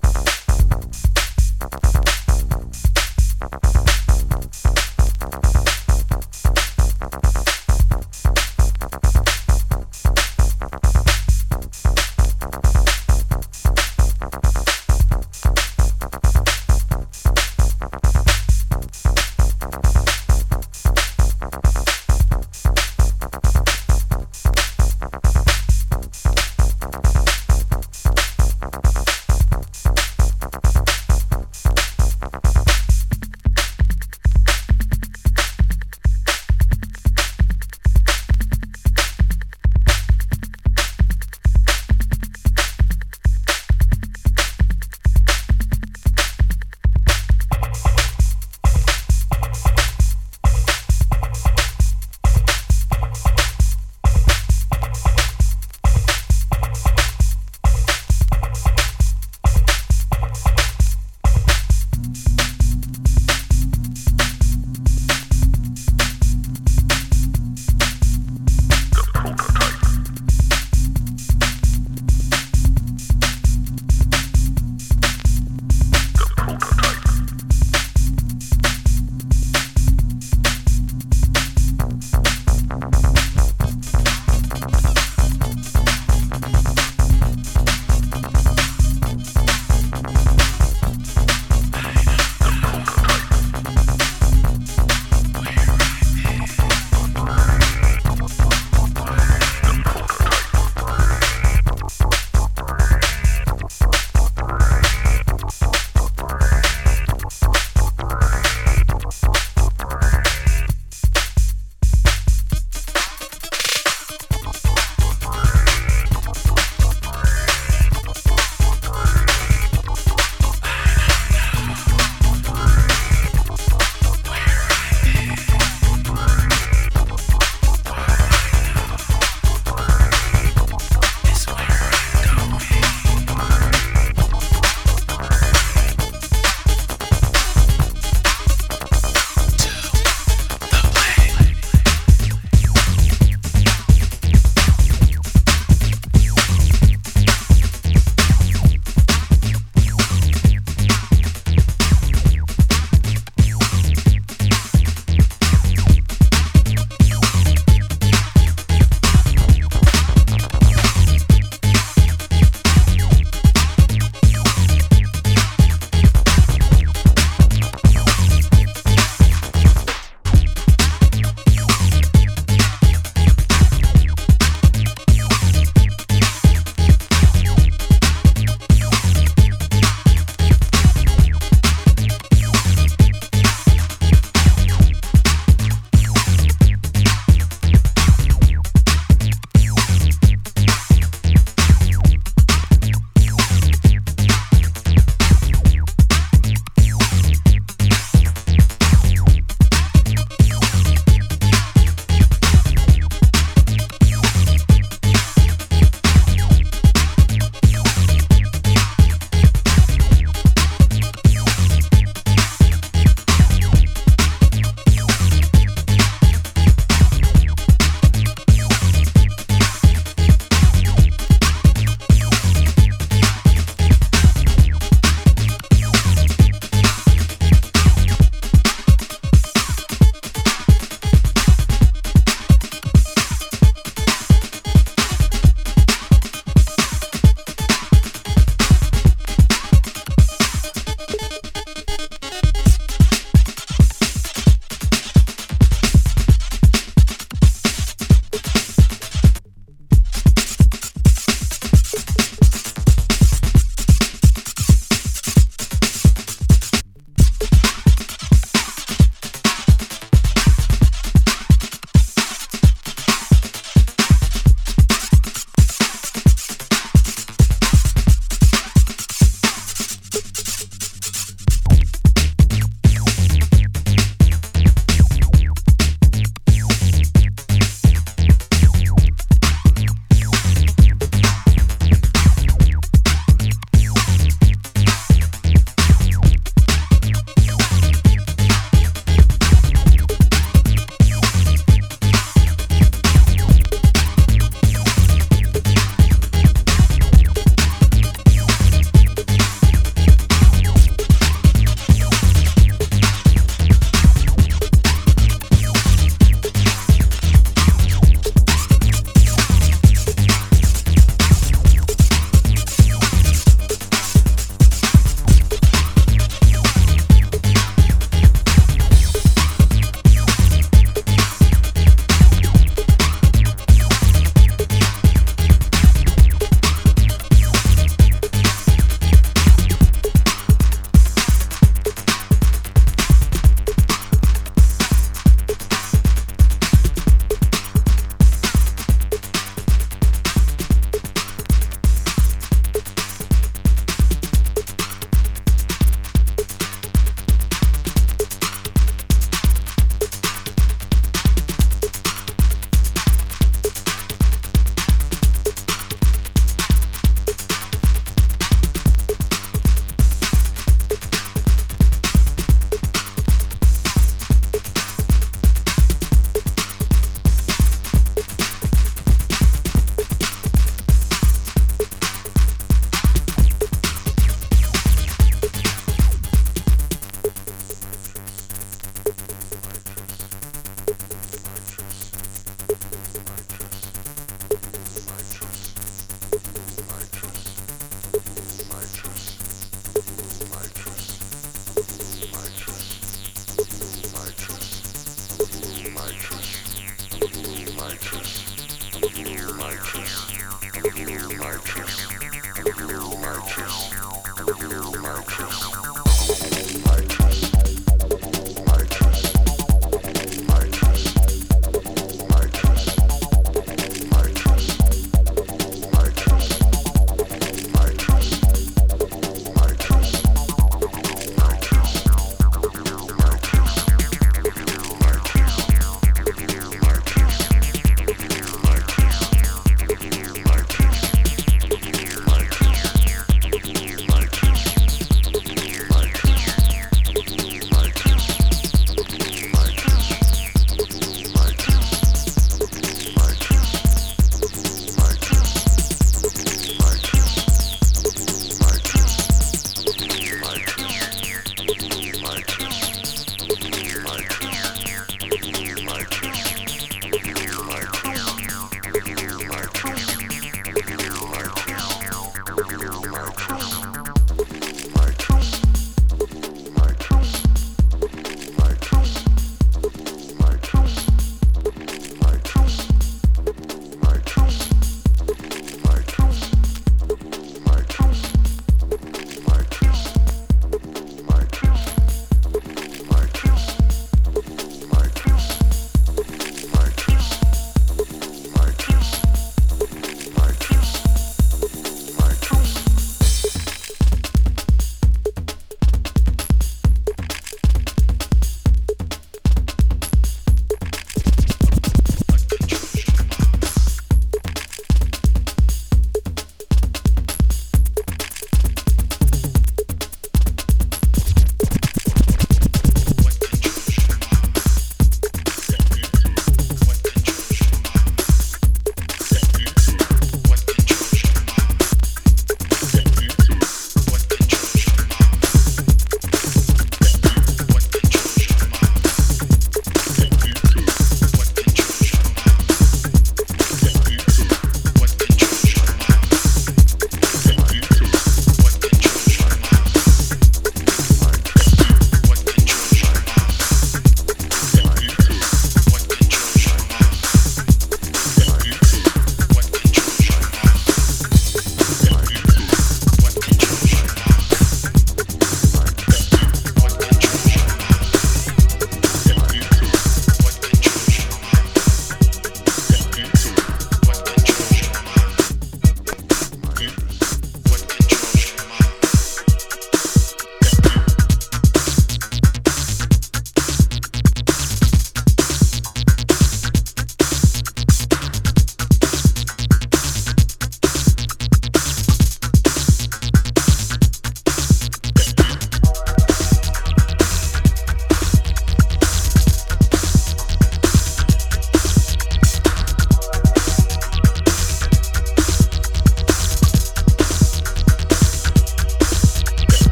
Bye.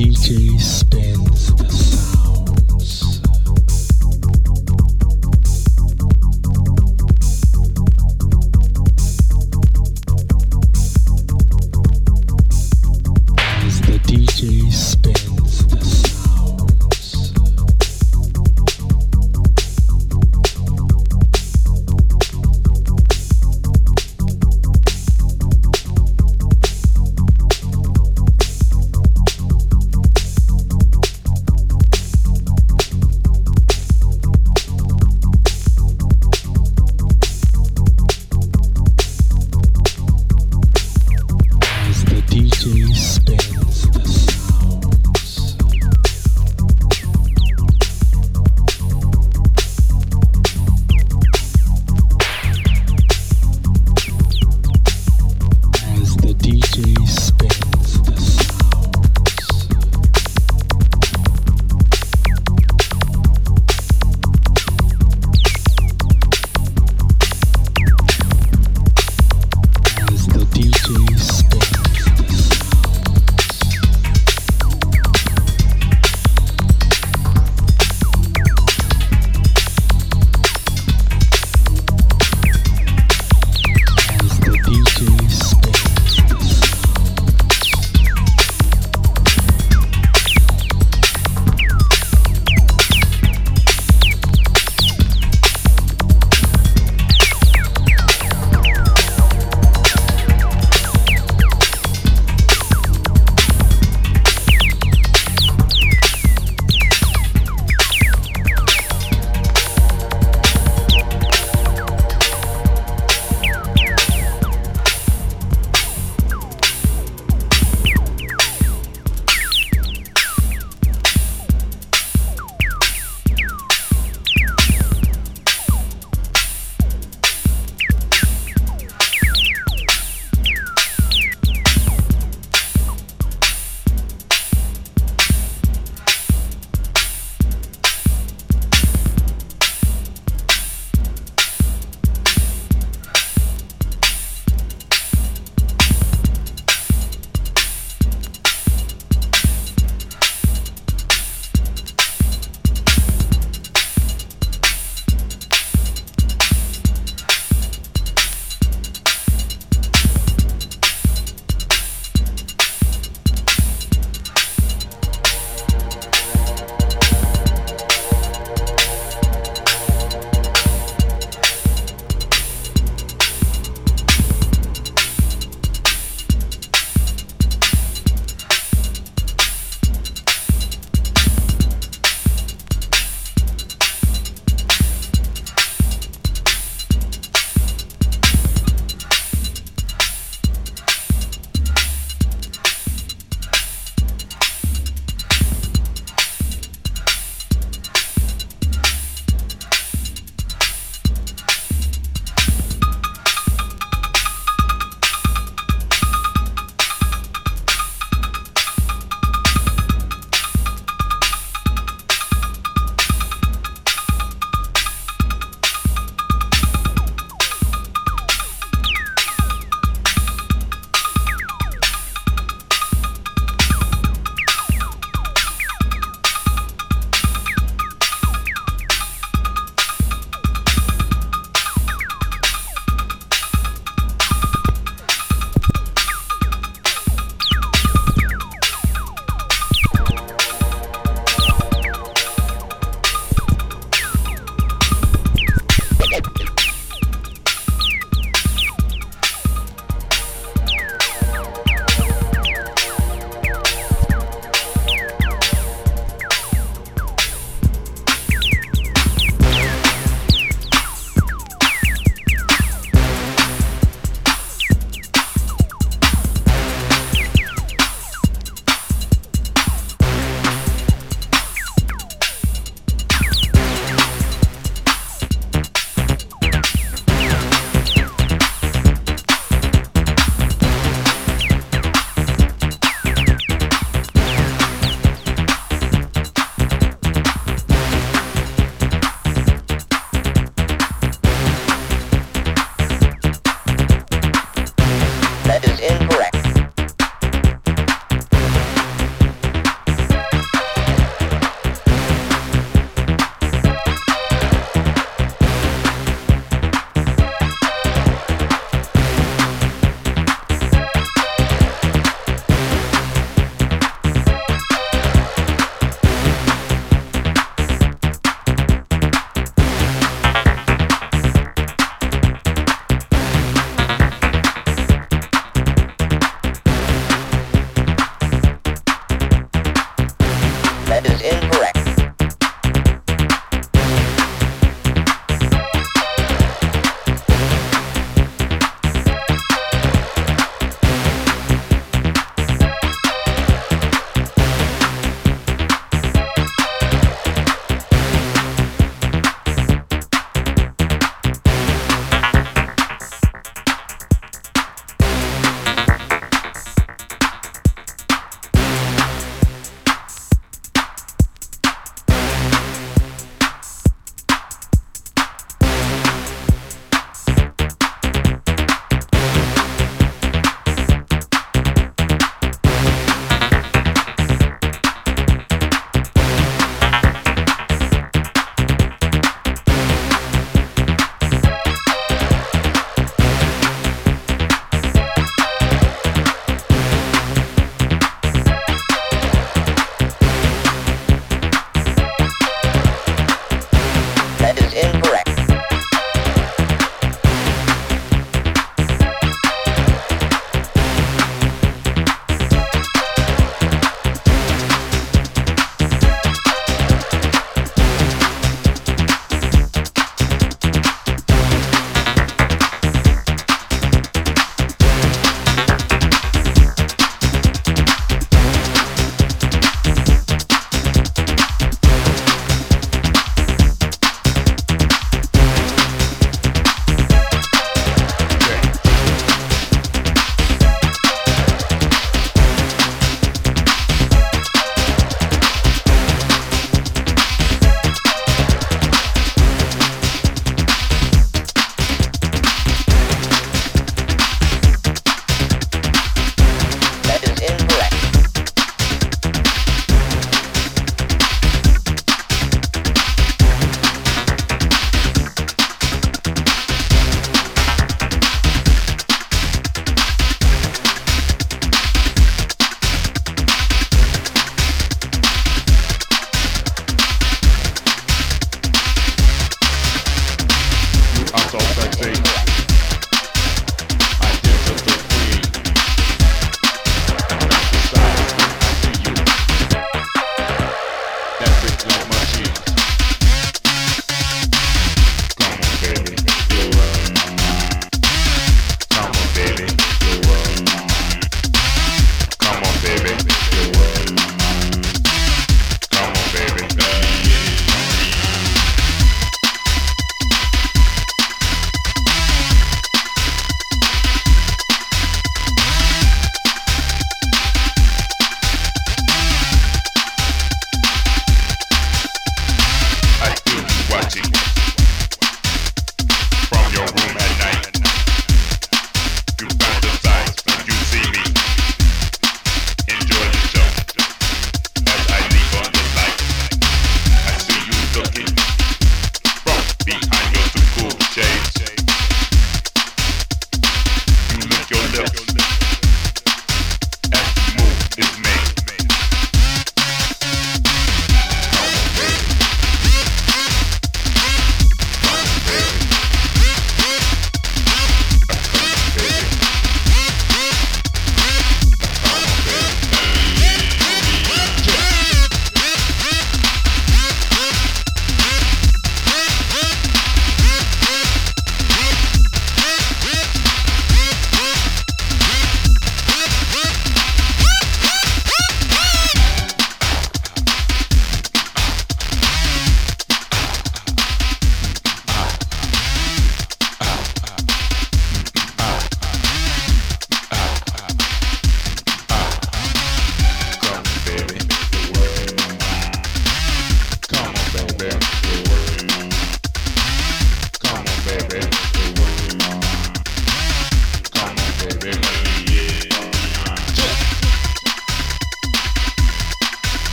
DJ Spin.